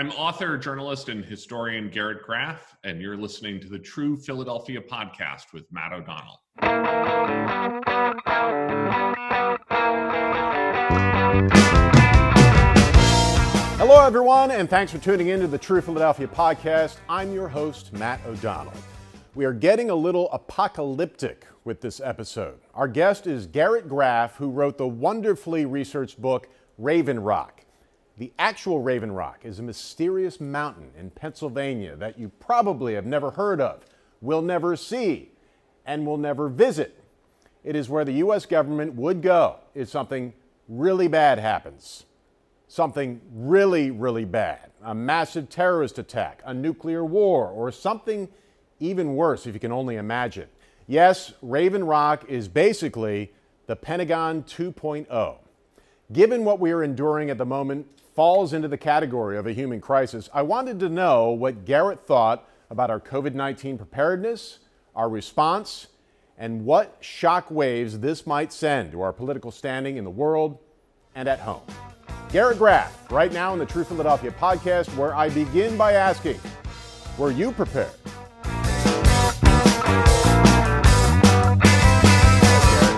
I'm author, journalist, and historian Garrett Graff, and you're listening to the True Philadelphia podcast with Matt O'Donnell. Hello, everyone, and thanks for tuning in to the True Philadelphia podcast. I'm your host, Matt O'Donnell. We are getting a little apocalyptic with this episode. Our guest is Garrett Graff, who wrote the wonderfully researched book Raven Rock. The actual Raven Rock is a mysterious mountain in Pennsylvania that you probably have never heard of, will never see, and will never visit. It is where the U.S. government would go if something really bad happens. Something really, really bad. A massive terrorist attack, a nuclear war, or something even worse if you can only imagine. Yes, Raven Rock is basically the Pentagon 2.0. Given what we are enduring at the moment falls into the category of a human crisis, I wanted to know what Garrett thought about our COVID 19 preparedness, our response, and what shock waves this might send to our political standing in the world and at home. Garrett Graff, right now in the True Philadelphia podcast, where I begin by asking, were you prepared?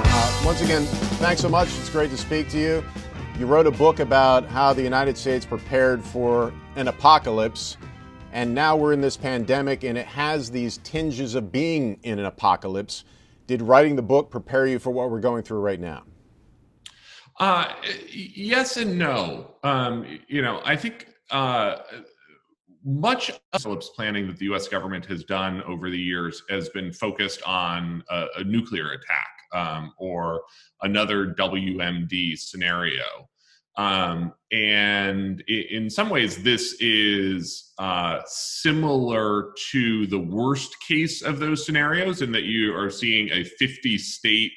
Uh, once again, thanks so much. It's great to speak to you. You wrote a book about how the United States prepared for an apocalypse, and now we're in this pandemic and it has these tinges of being in an apocalypse. Did writing the book prepare you for what we're going through right now? Uh, yes and no. Um, you know, I think uh, much of the planning that the U.S. government has done over the years has been focused on a, a nuclear attack um, or another WMD scenario. Um, and in some ways, this is uh, similar to the worst case of those scenarios, in that you are seeing a 50 state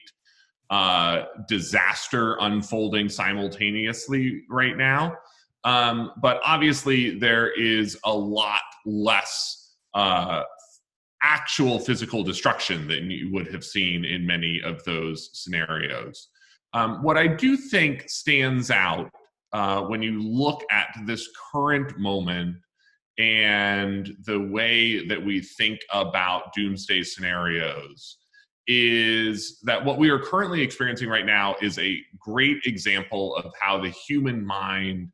uh, disaster unfolding simultaneously right now. Um, but obviously, there is a lot less uh, actual physical destruction than you would have seen in many of those scenarios. Um, what I do think stands out uh, when you look at this current moment and the way that we think about doomsday scenarios is that what we are currently experiencing right now is a great example of how the human mind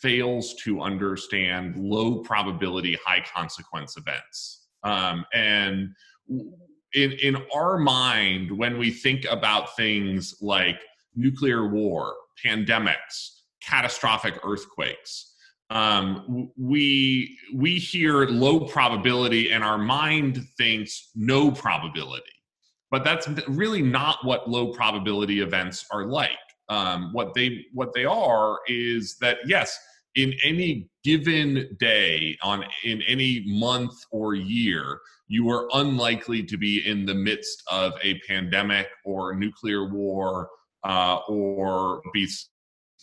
fails to understand low probability, high consequence events. Um, and in, in our mind, when we think about things like nuclear war, pandemics, catastrophic earthquakes, um, we we hear low probability, and our mind thinks no probability. But that's really not what low probability events are like. Um, what they what they are is that yes, in any given day on in any month or year you are unlikely to be in the midst of a pandemic or nuclear war uh, or be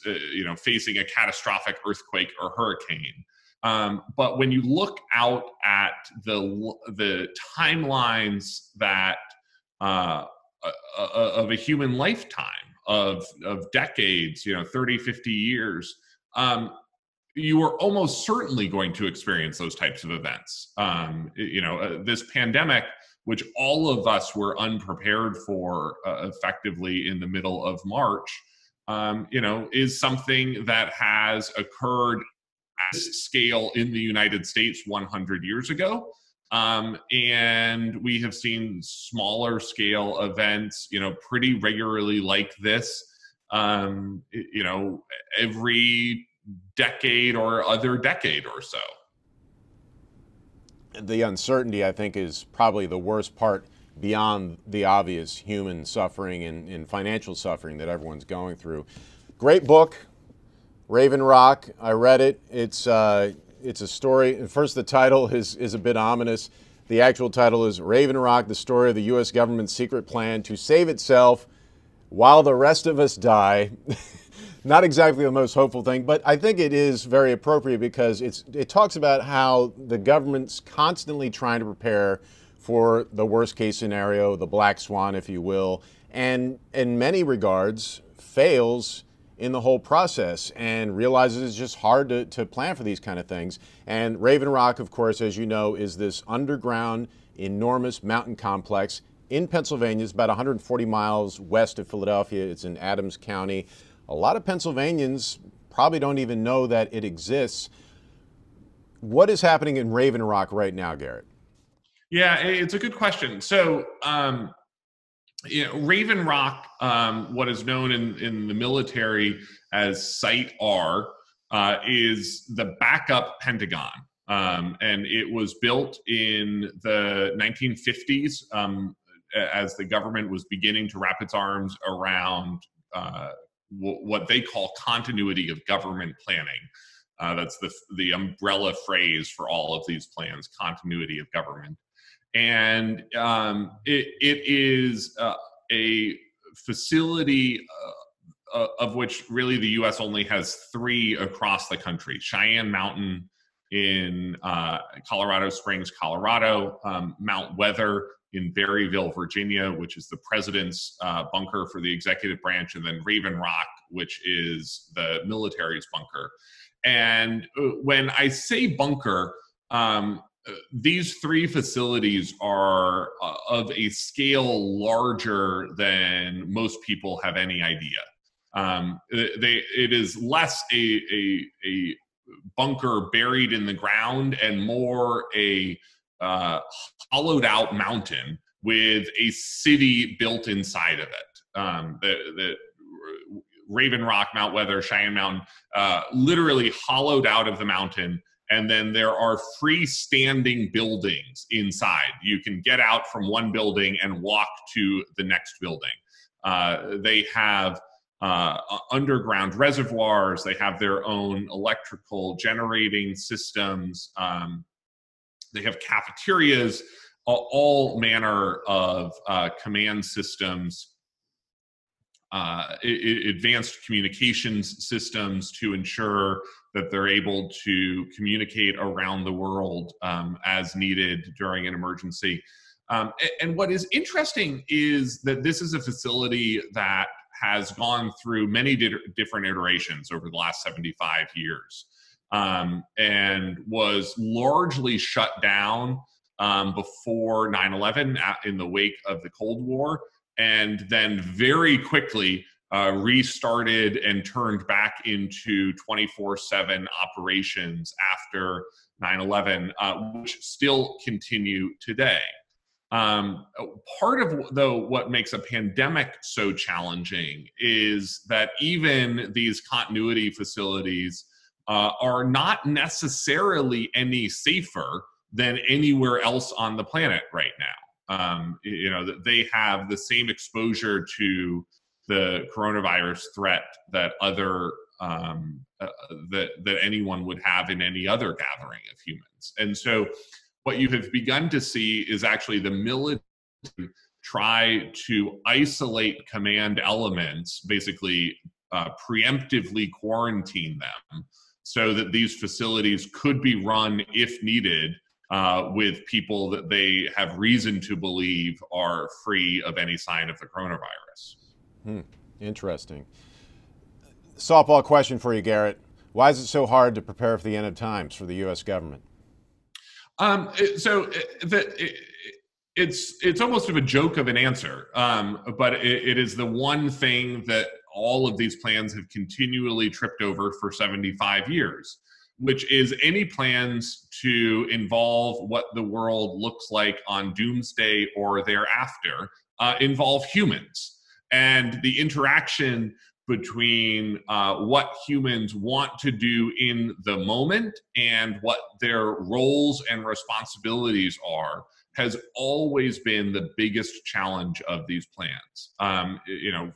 uh, you know facing a catastrophic earthquake or hurricane um, but when you look out at the the timelines that uh, uh, uh of a human lifetime of of decades you know 30 50 years um, you are almost certainly going to experience those types of events. Um, you know, uh, this pandemic, which all of us were unprepared for uh, effectively in the middle of March, um, you know, is something that has occurred at scale in the United States 100 years ago. Um, and we have seen smaller scale events, you know, pretty regularly like this. Um, you know, every decade or other decade or so. The uncertainty, I think, is probably the worst part beyond the obvious human suffering and, and financial suffering that everyone's going through. Great book, Raven Rock. I read it. It's uh, it's a story. First, the title is is a bit ominous. The actual title is Raven Rock: The Story of the U.S. Government's Secret Plan to Save Itself While the Rest of Us Die. not exactly the most hopeful thing, but I think it is very appropriate because it's it talks about how the government's constantly trying to prepare for the worst case scenario, the black swan, if you will, and in many regards fails in the whole process and realizes it's just hard to, to plan for these kind of things. And Raven Rock, of course, as you know, is this underground, enormous mountain complex in Pennsylvania. It's about 140 miles west of Philadelphia. It's in Adams County. A lot of Pennsylvanians probably don't even know that it exists. What is happening in Raven Rock right now, Garrett? Yeah, it's a good question. So, um, you know, Raven Rock, um, what is known in, in the military as Site R, uh, is the backup Pentagon. Um, and it was built in the 1950s um, as the government was beginning to wrap its arms around uh, what they call continuity of government planning. Uh, that's the, the umbrella phrase for all of these plans continuity of government and um, it, it is uh, a facility uh of which really the U.S. only has three across the country: Cheyenne Mountain in uh, Colorado Springs, Colorado, um, Mount Weather in Berryville, Virginia, which is the president's uh, bunker for the executive branch, and then Raven Rock, which is the military's bunker. And uh, when I say bunker, um, these three facilities are uh, of a scale larger than most people have any idea. Um, they, it is less a, a, a, bunker buried in the ground and more a uh, hollowed out mountain with a city built inside of it. Um, the, the Raven Rock, Mount Weather, Cheyenne Mountain, uh, literally hollowed out of the mountain and then there are freestanding buildings inside. You can get out from one building and walk to the next building. Uh, they have uh, underground reservoirs, they have their own electrical generating systems, um, they have cafeterias, all, all manner of uh, command systems. Uh, advanced communications systems to ensure that they're able to communicate around the world um, as needed during an emergency. Um, and what is interesting is that this is a facility that has gone through many di- different iterations over the last 75 years um, and was largely shut down um, before 9 11 in the wake of the Cold War, and then very quickly uh, restarted and turned back into 24 7 operations after 9 11, uh, which still continue today. Um, part of though what makes a pandemic so challenging is that even these continuity facilities uh, are not necessarily any safer than anywhere else on the planet right now. Um, you know, they have the same exposure to the coronavirus threat that other um, uh, that that anyone would have in any other gathering of humans. And so, what you have begun to see is actually the military try to isolate command elements, basically uh, preemptively quarantine them, so that these facilities could be run if needed. Uh, with people that they have reason to believe are free of any sign of the coronavirus. Hmm. Interesting. Softball question for you, Garrett. Why is it so hard to prepare for the end of times for the U.S. government? Um, so the, it, it's it's almost of a joke of an answer, um, but it, it is the one thing that all of these plans have continually tripped over for 75 years, which is any plans to involve what the world looks like on doomsday or thereafter uh, involve humans. And the interaction between uh, what humans want to do in the moment and what their roles and responsibilities are has always been the biggest challenge of these plans. Um, you know,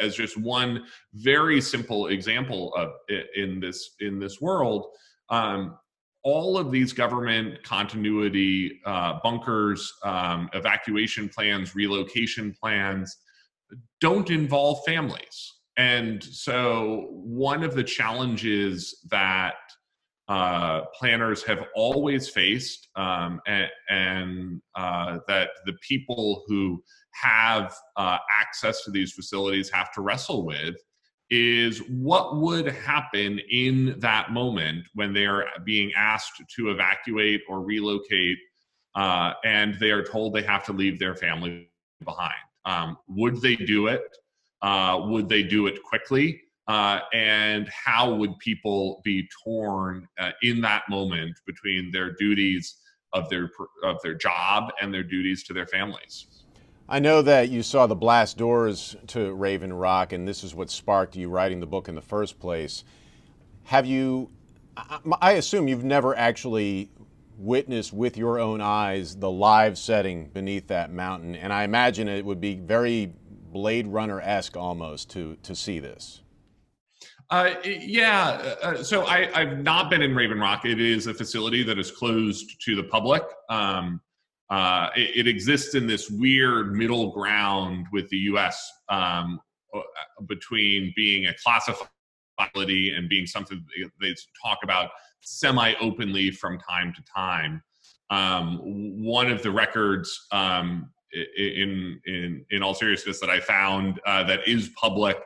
as just one very simple example of in this in this world, um, all of these government continuity uh, bunkers, um, evacuation plans, relocation plans don't involve families. And so, one of the challenges that uh, planners have always faced, um, and, and uh, that the people who have uh, access to these facilities have to wrestle with, is what would happen in that moment when they are being asked to evacuate or relocate uh, and they are told they have to leave their family behind. Um, would they do it? Uh, would they do it quickly? Uh, and how would people be torn uh, in that moment between their duties of their of their job and their duties to their families? I know that you saw the blast doors to Raven Rock, and this is what sparked you writing the book in the first place. Have you? I assume you've never actually witnessed with your own eyes the live setting beneath that mountain, and I imagine it would be very Blade Runner esque almost to to see this. Uh, yeah, uh, so I, have not been in Raven Rock. It is a facility that is closed to the public. Um, uh, it, it, exists in this weird middle ground with the U.S. Um, uh, between being a classified facility and being something they talk about semi-openly from time to time. Um, one of the records, um, in in in all seriousness, that I found uh, that is public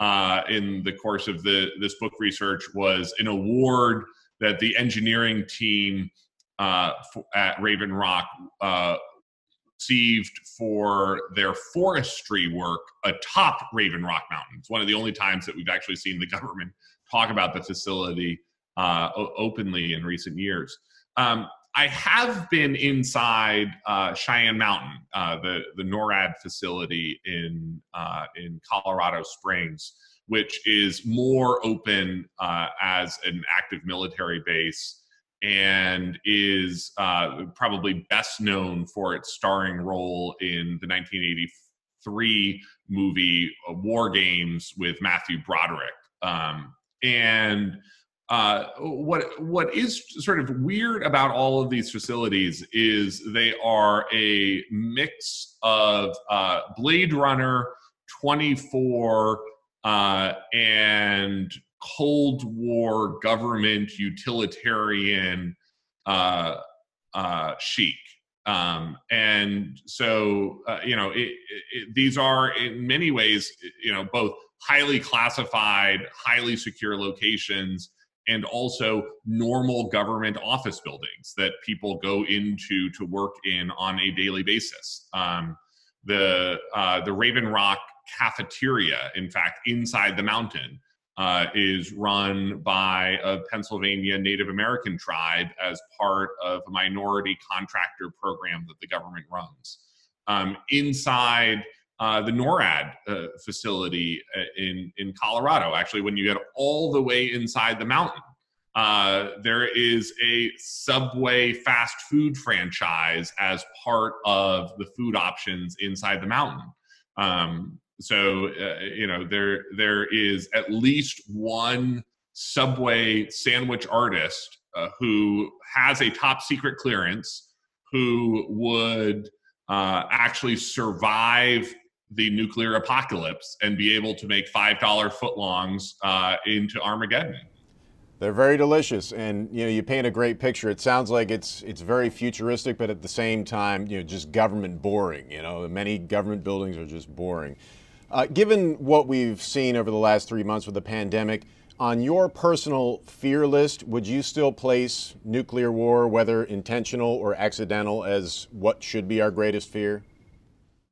uh, in the course of the this book research was an award that the engineering team uh, at Raven Rock uh, received for their forestry work atop Raven Rock Mountain. It's one of the only times that we've actually seen the government talk about the facility uh, openly in recent years. Um, I have been inside uh, Cheyenne Mountain, uh, the the NORAD facility in uh, in Colorado Springs, which is more open uh, as an active military base and is uh, probably best known for its starring role in the 1983 movie uh, War Games with Matthew Broderick. Um, and uh, what what is sort of weird about all of these facilities is they are a mix of uh, Blade Runner 24 uh, and Cold War government utilitarian uh, uh, chic. Um, and so, uh, you know, it, it, these are in many ways, you know, both highly classified, highly secure locations, and also normal government office buildings that people go into to work in on a daily basis. Um, the uh, the Raven Rock cafeteria, in fact, inside the mountain, uh, is run by a Pennsylvania Native American tribe as part of a minority contractor program that the government runs. Um, inside uh, the NORAD uh, facility uh, in, in Colorado, actually, when you get all the way inside the mountain, uh, there is a Subway fast food franchise as part of the food options inside the mountain. Um, so uh, you know there there is at least one subway sandwich artist who has a top secret clearance who would uh, actually survive the nuclear apocalypse and be able to make five dollar footlongs uh, into Armageddon. They're very delicious, and you know you paint a great picture. It sounds like it's it's very futuristic, but at the same time, you know, just government boring. You know, many government buildings are just boring. Uh, given what we've seen over the last three months with the pandemic, on your personal fear list, would you still place nuclear war, whether intentional or accidental, as what should be our greatest fear?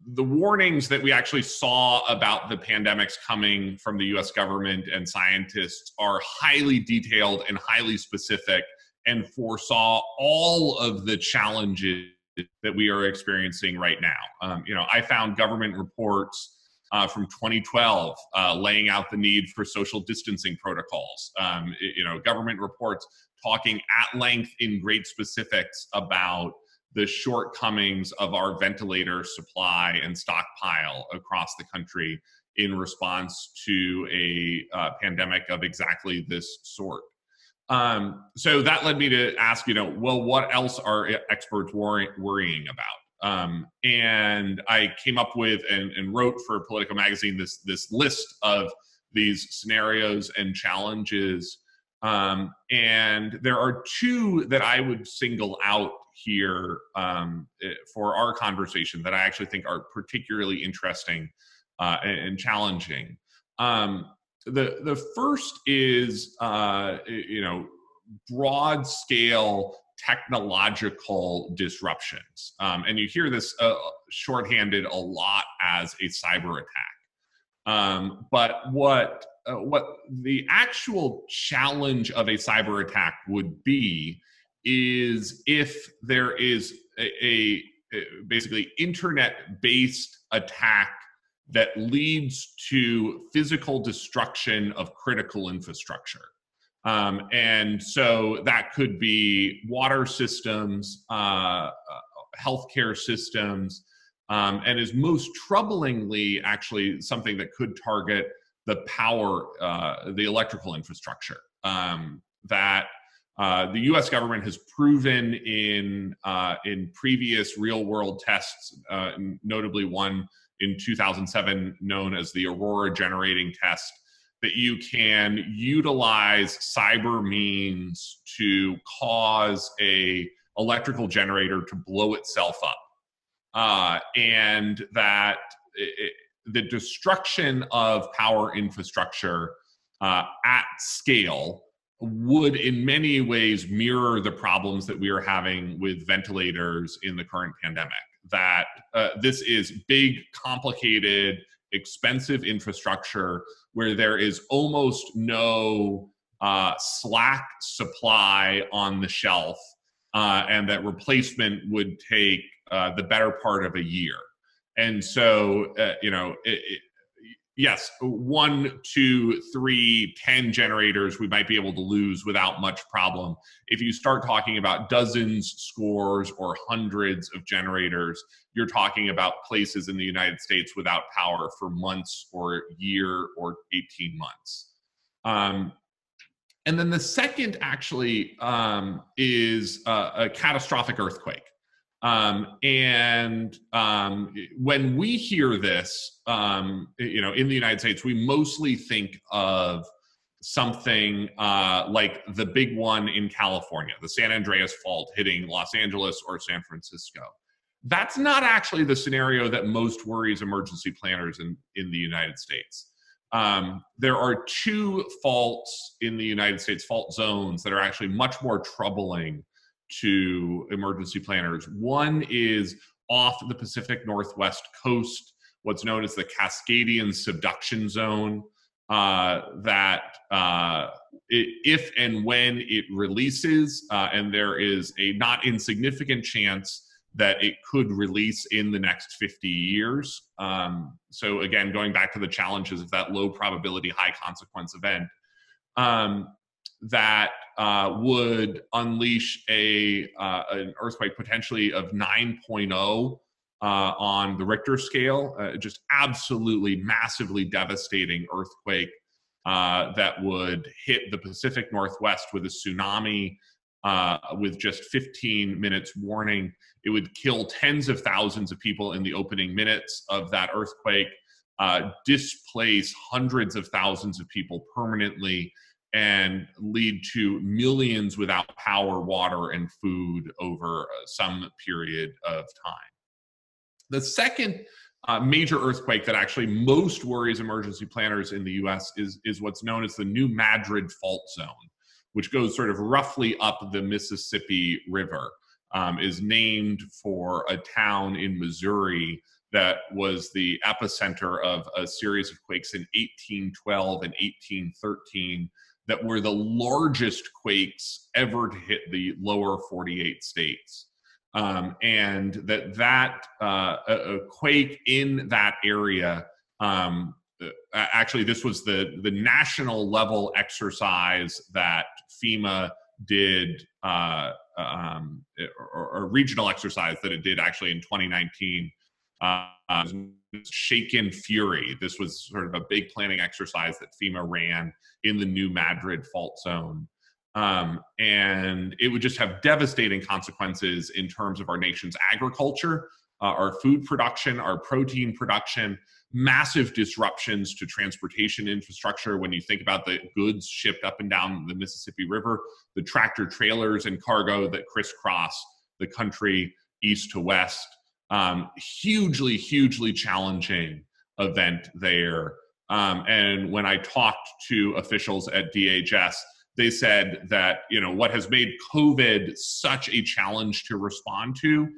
The warnings that we actually saw about the pandemics coming from the US government and scientists are highly detailed and highly specific and foresaw all of the challenges that we are experiencing right now. Um, you know, I found government reports uh, from 2012, uh, laying out the need for social distancing protocols. Um, you know, government reports talking at length in great specifics about the shortcomings of our ventilator supply and stockpile across the country in response to a uh, pandemic of exactly this sort. Um, so that led me to ask, you know, well, what else are experts worry- worrying about? Um, and I came up with and, and wrote for Politico magazine this this list of these scenarios and challenges. Um, and there are two that I would single out here um, eh, for our conversation that I actually think are particularly interesting uh, and, and, challenging. Um, the the first is uh, you know broad scale technological disruptions, um, and you hear this uh, shorthanded a lot as a cyber attack. Um, but what uh, what the actual challenge of a cyber attack would be is if there is a, a, basically internet based attack that leads to physical destruction of critical infrastructure. Um, and so that could be water systems, uh, uh, healthcare systems, um, and is most troublingly actually something that could target the power, uh, the electrical infrastructure. Um, that uh, the U.S. government has proven in uh, in previous real world tests, uh, notably one in 2007 known as the Aurora generating test, that you can utilize cyber means to cause a electrical generator to blow itself up, uh, and that it, the destruction of power infrastructure uh, at scale would in many ways mirror the problems that we are having with ventilators in the current pandemic that uh, this is big complicated expensive infrastructure where there is almost no uh, slack supply on the shelf uh, and that replacement would take uh, the better part of a year. And so uh, you know it, yes one two three ten generators we might be able to lose without much problem. If you start talking about dozens scores or hundreds of generators you're talking about places in the united states without power for months or year or 18 months. Um, and then the second actually um, is a, a catastrophic earthquake um, and um, when we hear this, um, you know, in the United States, we mostly think of something uh, like the big one in California, the San Andreas Fault hitting Los Angeles or San Francisco. That's not actually the scenario that most worries emergency planners in, in the United States. Um, there are two faults in the United States, fault zones, that are actually much more troubling to emergency planners. One is off the Pacific Northwest coast, what's known as the Cascadian subduction zone. Uh, that uh, it, if and when it releases, uh, and there is a not insignificant chance that it could release in the next 50 years. Um, so, again, going back to the challenges of that low probability, high consequence event, um, that uh, would unleash a uh, an earthquake potentially of 9.0 uh, on the Richter scale, uh, just absolutely massively devastating earthquake uh, that would hit the Pacific Northwest with a tsunami uh, with just 15 minutes warning. It would kill tens of thousands of people in the opening minutes of that earthquake, displace hundreds of thousands of people permanently and lead to millions without power, water, and food over uh, some period of time. The second uh, major earthquake that actually most worries emergency planners in the US is, is what's known as the New Madrid Fault Zone, which goes sort of roughly up the Mississippi River, um, is named for a town in Missouri that was the epicenter of a series of quakes in 1812 and 1813 that were the largest quakes ever to hit the lower 48 states. Um, and that that uh, a, quake in that area um, actually this was the the national level exercise that FEMA did uh, um, or, or, regional exercise that it did actually in 2019 uh, Shaken Fury. This was sort of a big planning exercise that FEMA ran in the New Madrid fault zone. Um, and it would just have devastating consequences in terms of our nation's agriculture, uh, our food production, our protein production, massive disruptions to transportation infrastructure when you think about the goods shipped up and down the Mississippi River, the tractor trailers and cargo that crisscross the country east to west. Um, hugely, hugely challenging event there. Um, and when I talked to officials at DHS, they said that you know what has made COVID such a challenge to respond to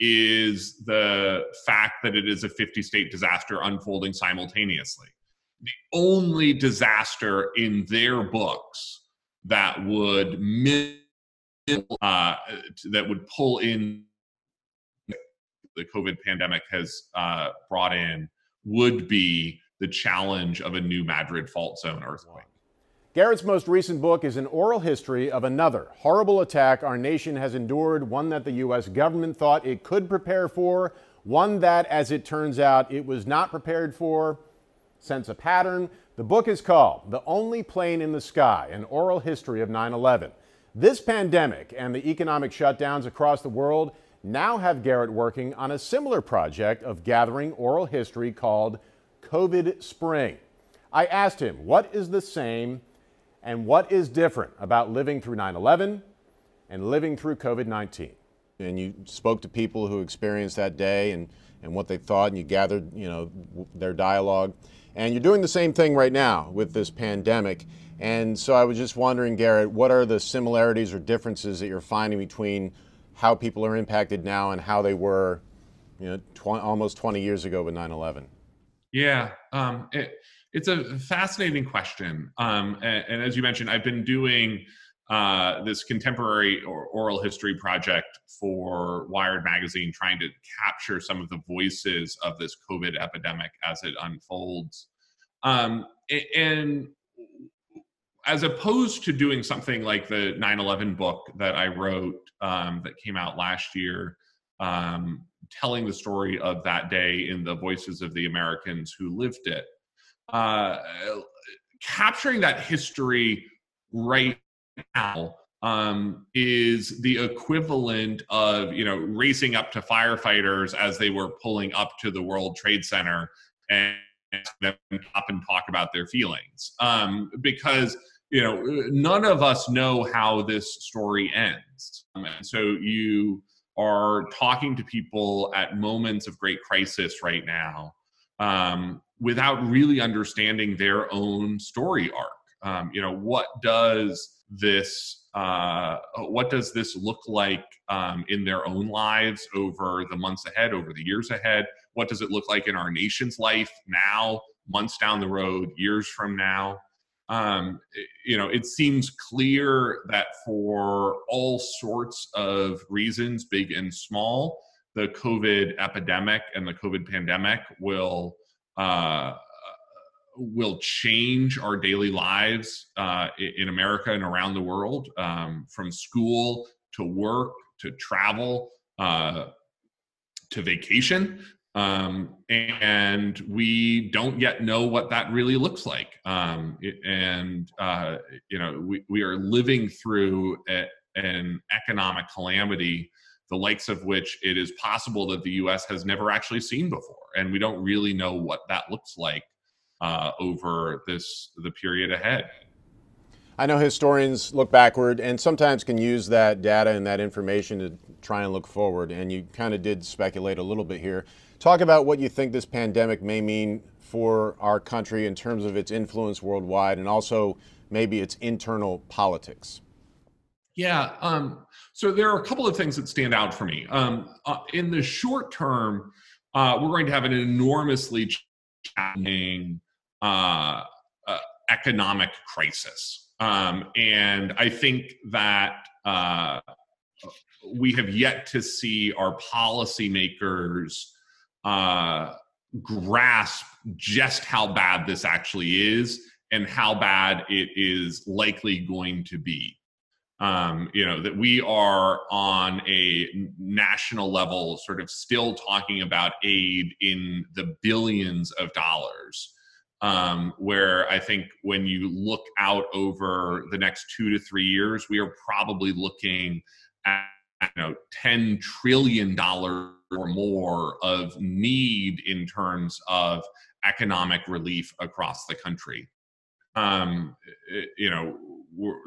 is the fact that it is a 50 state disaster unfolding simultaneously. The only disaster in their books that would uh, that would pull in the COVID pandemic has uh, brought in would be the challenge of a new Madrid fault zone earthquake. Garrett's most recent book is an oral history of another horrible attack our nation has endured, one that the U.S. government thought it could prepare for, one that, as it turns out, it was not prepared for. Sense a pattern. The book is called The Only Plane in the Sky An Oral History of 9 11. This pandemic and the economic shutdowns across the world now have Garrett working on a similar project of gathering oral history called COVID Spring. I asked him what is the same and what is different about living through 9 11 and living through COVID 19. And you spoke to people who experienced that day and, and what they thought, and you gathered you know, their dialogue. And you're doing the same thing right now with this pandemic. And so I was just wondering, Garrett, what are the similarities or differences that you're finding between how people are impacted now and how they were you know, tw- almost 20 years ago with 9 11? Yeah. Um, it, it's a fascinating question. Um, and, and, as you mentioned, I've been doing uh, this contemporary or oral history project for Wired Magazine, trying to capture some of the voices of this COVID epidemic as it unfolds. Um, and as opposed to doing something like the 9 11 book that I wrote um, that came out last year, um, telling the story of that day in the voices of the Americans who lived it. Uh, capturing that history right now um, is the equivalent of you know racing up to firefighters as they were pulling up to the World Trade Center and them up and talk about their feelings. Um, because you know none of us know how this story ends um, and so you are talking to people at moments of great crisis right now um, without really understanding their own story arc. Um, you know, what does this uh, what does this look like um, in their own lives over the months ahead, over the years ahead? What does it look like in our nation's life now, months down the road, years from now? Um, you know, it seems clear that for all sorts of reasons, big and small, the COVID epidemic and the COVID pandemic will uh, will change our daily lives uh, in America and around the world, um, from school to work to travel uh, to vacation. Um, and we don't yet know what that really looks like. Um, and, uh, you know, we, we are living through a, an economic calamity the likes of which it is possible that the US has never actually seen before. And we don't really know what that looks like uh, over this the period ahead. I know historians look backward and sometimes can use that data and that information to try and look forward. And you kind of did speculate a little bit here. Talk about what you think this pandemic may mean for our country in terms of its influence worldwide and also maybe its internal politics. Yeah. Um, so there are a couple of things that stand out for me. Um, uh, in the short term, uh, we're going to have an enormously challenging uh, uh economic crisis. Um, and I think that uh, we have yet to see our policymakers uh, grasp just how bad this actually is and how bad it is likely going to be. Um, you know that we are on a national level sort of still talking about aid in the billions of dollars. Um, where i think when you look out over the next two to three years we are probably looking at you know 10 trillion dollars or more of need in terms of economic relief across the country um, you know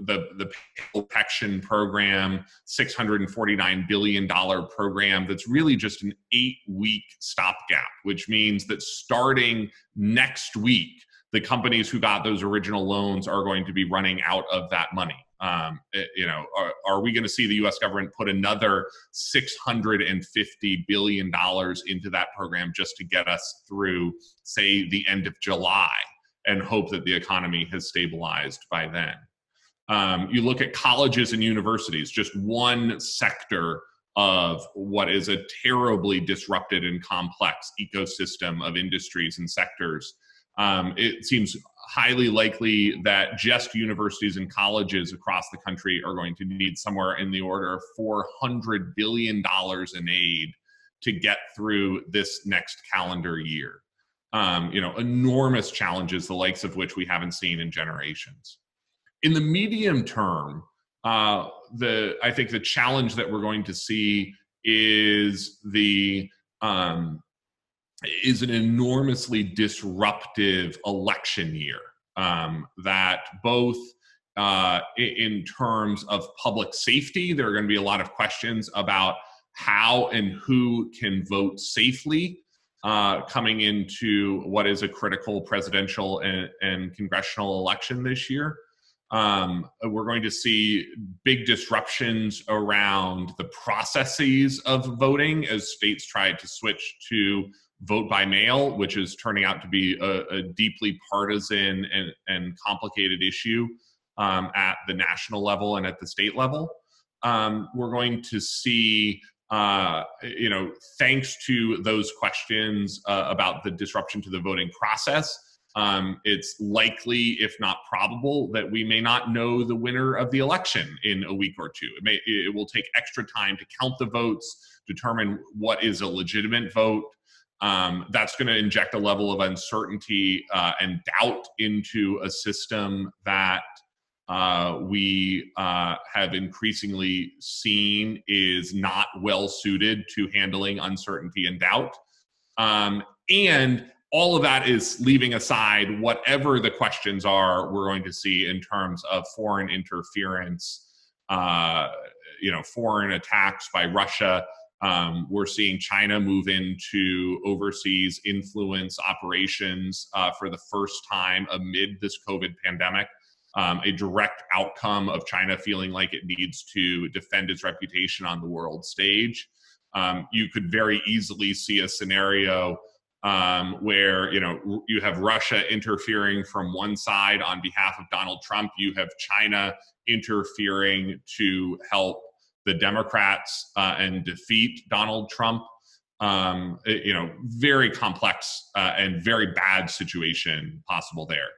the the protection program, six hundred and forty nine billion dollar program that's really just an eight week stopgap, which means that starting next week, the companies who got those original loans are going to be running out of that money. Um, eh, you know, are, are we going to see the U.S. government put another 650 billion dollars into that program just to get us through, say, the end of July, and hope that the economy has stabilized by then? Um, you look at colleges and universities, just one sector of what is a terribly disrupted and complex ecosystem of industries and sectors. Um, it seems highly likely that just universities and colleges across the country are going to need somewhere in the order of $400 billion in aid to get through this next calendar year. Um, you know, enormous challenges, the likes of which we haven't seen in generations. In the medium term, uh, the I think the challenge that we're going to see is the um, is an enormously disruptive election year um, that both uh, in terms of public safety there are going to be a lot of questions about how and who can vote safely uh, coming into what is a critical presidential and, and congressional election this year. Um, we're going to see big disruptions around the processes of voting as states try to switch to vote by mail, which is turning out to be a, a deeply partisan and, and complicated issue um, at the national level and at the state level. Um, we're going to see, uh, you know, thanks to those questions uh, about the disruption to the voting process, um, it's likely, if not probable, that we may not know the winner of the election in a week or two. It, may, it will take extra time to count the votes, determine what is a legitimate vote. Um, that's going to inject a level of uncertainty uh, and doubt into a system that uh, we uh, have increasingly seen is not well suited to handling uncertainty and doubt. Um, and all of that is leaving aside whatever the questions are we're going to see in terms of foreign interference, uh, you know, foreign attacks by Russia. Um, we're seeing China move into overseas influence operations uh, for the first time amid this COVID pandemic. Um, a direct outcome of China feeling like it needs to defend its reputation on the world stage. Um, you could very easily see a scenario um, where you know you have Russia interfering from one side on behalf of Donald Trump, you have China interfering to help the Democrats uh, and defeat Donald Trump. Um, you know, very complex uh, and very bad situation possible there.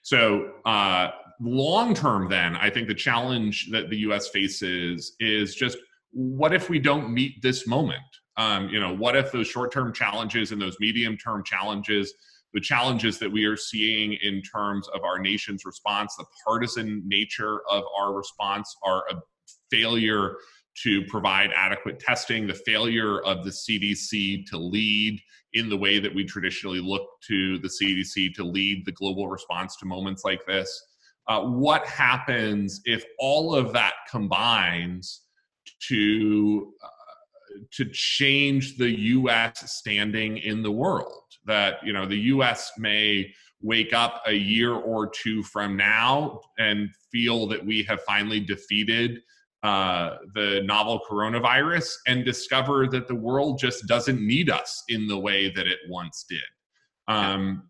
So, uh, long term, then, I think the challenge that the US faces is just what if we don't meet this moment? Um, you know, what if those short-term challenges and those medium-term challenges, the challenges that we are seeing in terms of our nation's response, the partisan nature of our response, are a failure to provide adequate testing, the failure of the CDC to lead in the way that we traditionally look to the CDC to lead the global response to moments like this. Uh, what happens if all of that combines to uh, to change the U.S. standing in the world. That you know the U.S. may wake up a year or two from now and feel that we have finally defeated uh, the novel coronavirus and discover that the world just doesn't need us in the way that it once did. Um,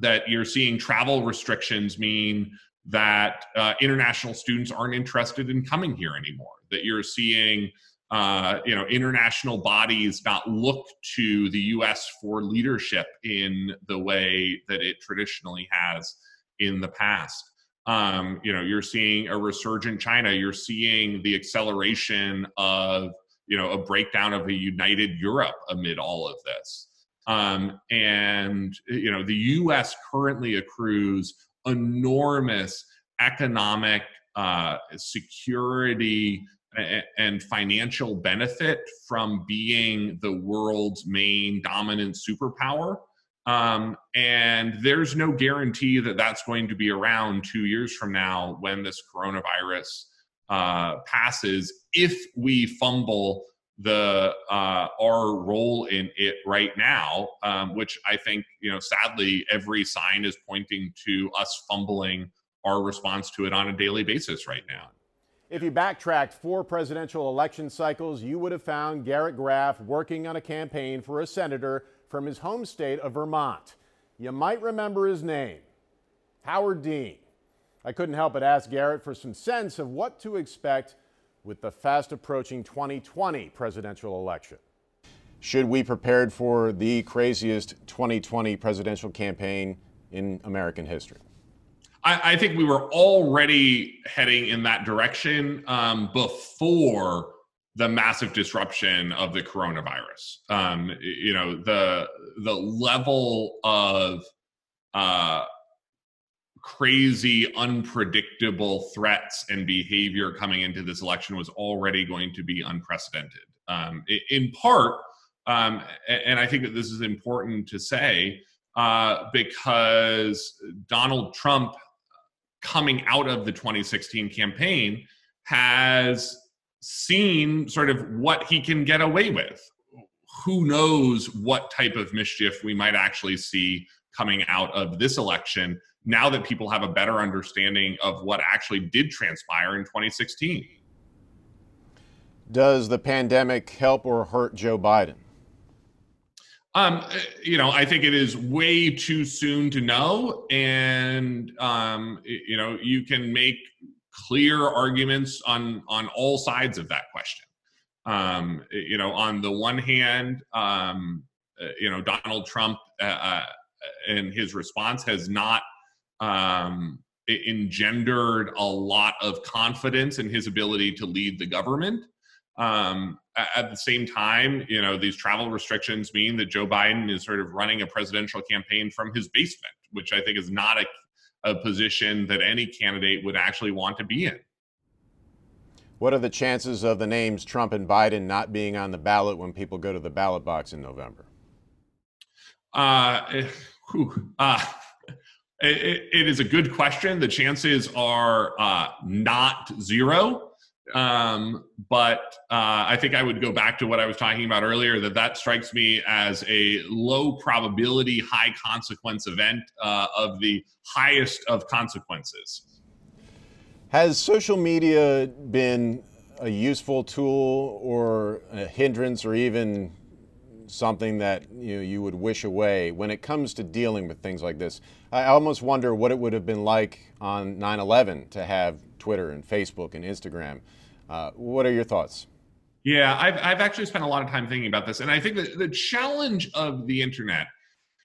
that you're seeing travel restrictions mean that uh, international students aren't interested in coming here anymore. That you're seeing uh, you know, international bodies not look to the U.S. for leadership in the way that it traditionally has in the past. Um, you know, you're seeing a resurgent China. You're seeing the acceleration of you know a breakdown of a united Europe amid all of this. Um, and you know, the U.S. currently accrues enormous economic uh, security and financial benefit from being the world's main dominant superpower. Um, and there's no guarantee that that's going to be around two years from now when this coronavirus uh, passes if we fumble the uh, our role in it right now, um, which I think you know sadly every sign is pointing to us fumbling our response to it on a daily basis right now. If you backtracked four presidential election cycles, you would have found Garrett Graff working on a campaign for a senator from his home state of Vermont. You might remember his name, Howard Dean. I couldn't help but ask Garrett for some sense of what to expect with the fast approaching 2020 presidential election. Should we prepared for the craziest 2020 presidential campaign in American history? I, I think we were already heading in that direction um, before the massive disruption of the coronavirus. Um, you know, the the level of uh, crazy, unpredictable threats and behavior coming into this election was already going to be unprecedented. Um, in part, um, and I think that this is important to say, uh, because Donald Trump coming out of the 2016 campaign has seen sort of what he can get away with. Who knows what type of mischief we might actually see coming out of this election now that people have a better understanding of what actually did transpire in 2016. Does the pandemic help or hurt Joe Biden? Um, you know, I think it is way too soon to know, and um, you know, you can make clear arguments on on all sides of that question. Um, you know, on the one hand, um, uh, you know, Donald Trump uh, uh, and his response has not um, engendered a lot of confidence in his ability to lead the government. Um, at the same time, you know, these travel restrictions mean that Joe Biden is sort of running a presidential campaign from his basement, which I think is not a, a position that any candidate would actually want to be in. What are the chances of the names Trump and Biden not being on the ballot when people go to the ballot box in November? Uh, whew, uh it, it is a good question. The chances are uh, not zero. Um, but uh, I think I would go back to what I was talking about earlier that that strikes me as a low probability, high consequence event uh, of the highest of consequences. Has social media been a useful tool or a hindrance or even something that you know, you would wish away when it comes to dealing with things like this? I almost wonder what it would have been like on 9/11 to have Twitter and Facebook and Instagram. Uh, what are your thoughts? Yeah, I've, I've actually spent a lot of time thinking about this. And I think that the challenge of the internet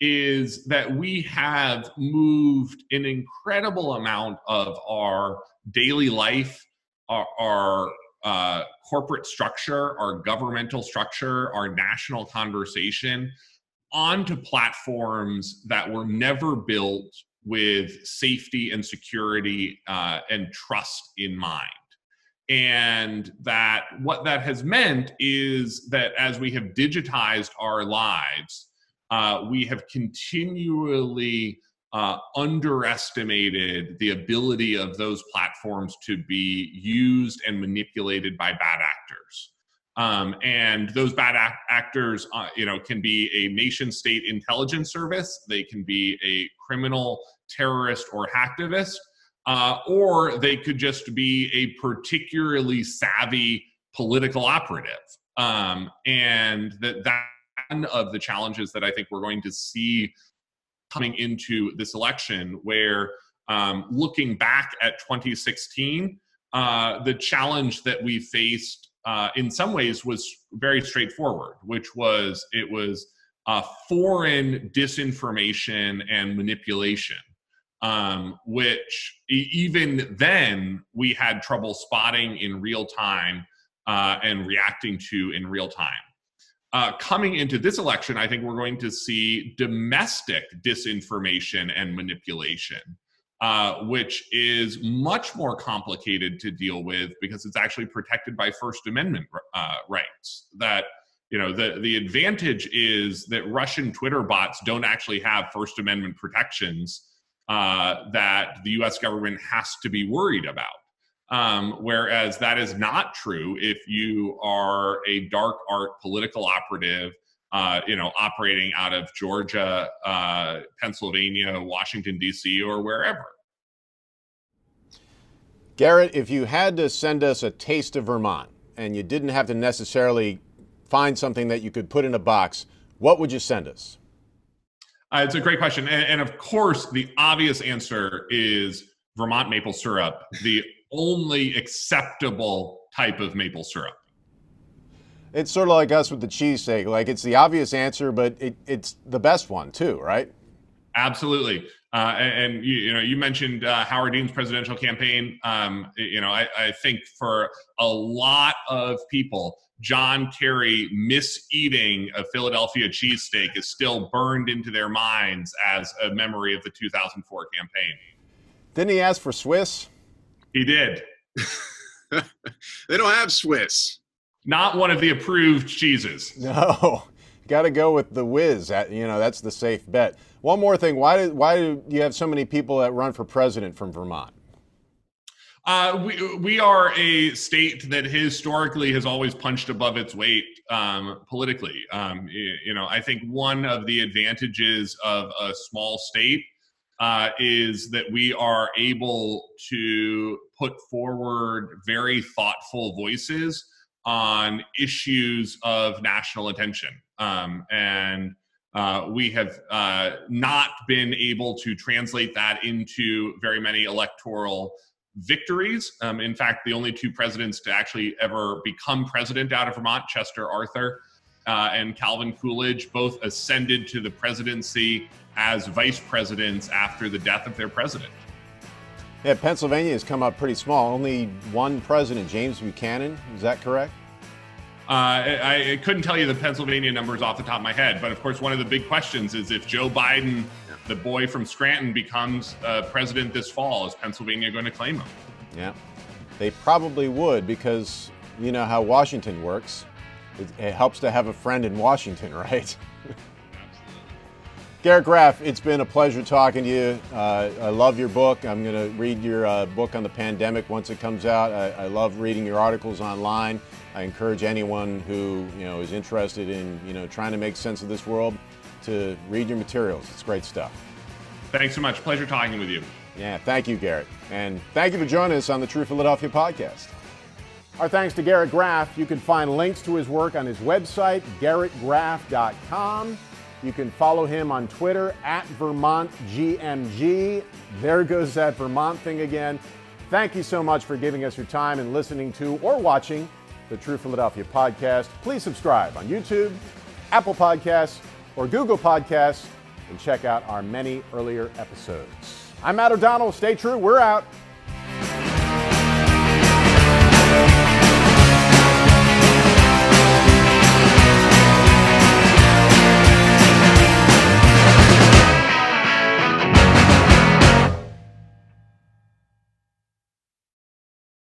is that we have moved an incredible amount of our daily life, our, our uh, corporate structure, our governmental structure, our national conversation onto platforms that were never built with safety and security uh, and trust in mind and that what that has meant is that as we have digitized our lives uh, we have continually uh, underestimated the ability of those platforms to be used and manipulated by bad actors. Um, and those bad act- actors uh, you know can be a nation state intelligence service. They can be a criminal terrorist or hacktivist uh, or they could just be a particularly savvy political operative. Um, and that that one of the challenges that I think we're going to see coming into this election, where um, looking back at 2016, uh, the challenge that we faced uh, in some ways was very straightforward, which was it was uh, foreign disinformation and manipulation um, which even then we had trouble spotting in real time uh, and reacting to in real time. Uh, coming into this election, I think we're going to see domestic disinformation and manipulation, uh, which is much more complicated to deal with because it's actually protected by First Amendment uh, rights. That you know the the advantage is that Russian Twitter bots don't actually have First Amendment protections uh, that the U.S. government has to be worried about. Um, whereas that is not true if you are a dark art political operative, uh, you know, operating out of Georgia, uh, Pennsylvania, Washington D.C., or wherever. Garrett, if you had to send us a taste of Vermont, and you didn't have to necessarily find something that you could put in a box, what would you send us? Uh, it's a great question, and, and of course, the obvious answer is Vermont maple syrup, the only acceptable type of maple syrup. It's sort of like us with the cheesesteak. Like it's the obvious answer, but it, it's the best one too, right? Absolutely. Uh, and, and you, you, know, you mentioned uh, Howard Dean's presidential campaign. Um, you know, I, I, think for a lot of people, John Kerry miseating a Philadelphia cheesesteak is still burned into their minds as a memory of the 2004 campaign. Didn't he ask for Swiss? He did. they don't have Swiss. Not one of the approved cheeses. No, got to go with the whiz. You know, that's the safe bet. One more thing. Why do, why do you have so many people that run for president from Vermont? Uh, we we are a state that historically has always punched above its weight um, politically. Um, you, know, I think one of the advantages of a small state uh, is that we are able to put forward very thoughtful voices on issues of national attention. Um, and uh, we have uh, not been able to translate that into very many electoral victories. Um, in fact, the only two presidents to actually ever become president out of Vermont, Chester Arthur uh, and Calvin Coolidge, both ascended to the presidency as vice presidents after the death of their president. Yeah, Pennsylvania has come up pretty small. Only one president, James Buchanan. Is that correct? Uh, I, I, couldn't tell you the Pennsylvania numbers off the top of my head, but of course, one of the big questions is if Joe Biden, the boy from Scranton, becomes uh, president this fall, is Pennsylvania going to claim him? Yeah, they probably would because you know how Washington works. It, it helps to have a friend in Washington, right? Garrett Graff, it's been a pleasure talking to you. Uh, I love your book. I'm going to read your uh, book on the pandemic once it comes out. I, I, love reading your articles online. I encourage anyone who you know is interested in you know trying to make sense of this world to read your materials. It's great stuff. Thanks so much. Pleasure talking with you. Yeah, thank you, Garrett, and thank you for joining us on the True Philadelphia podcast. Our thanks to Garrett Graff. You can find links to his work on his website, garrettgraff.com. You can follow him on Twitter at VermontGMG. There goes that Vermont thing again. Thank you so much for giving us your time and listening to or watching the True Philadelphia podcast. Please subscribe on YouTube, Apple Podcasts, or Google Podcasts, and check out our many earlier episodes. I'm Matt O'Donnell. Stay true. We're out.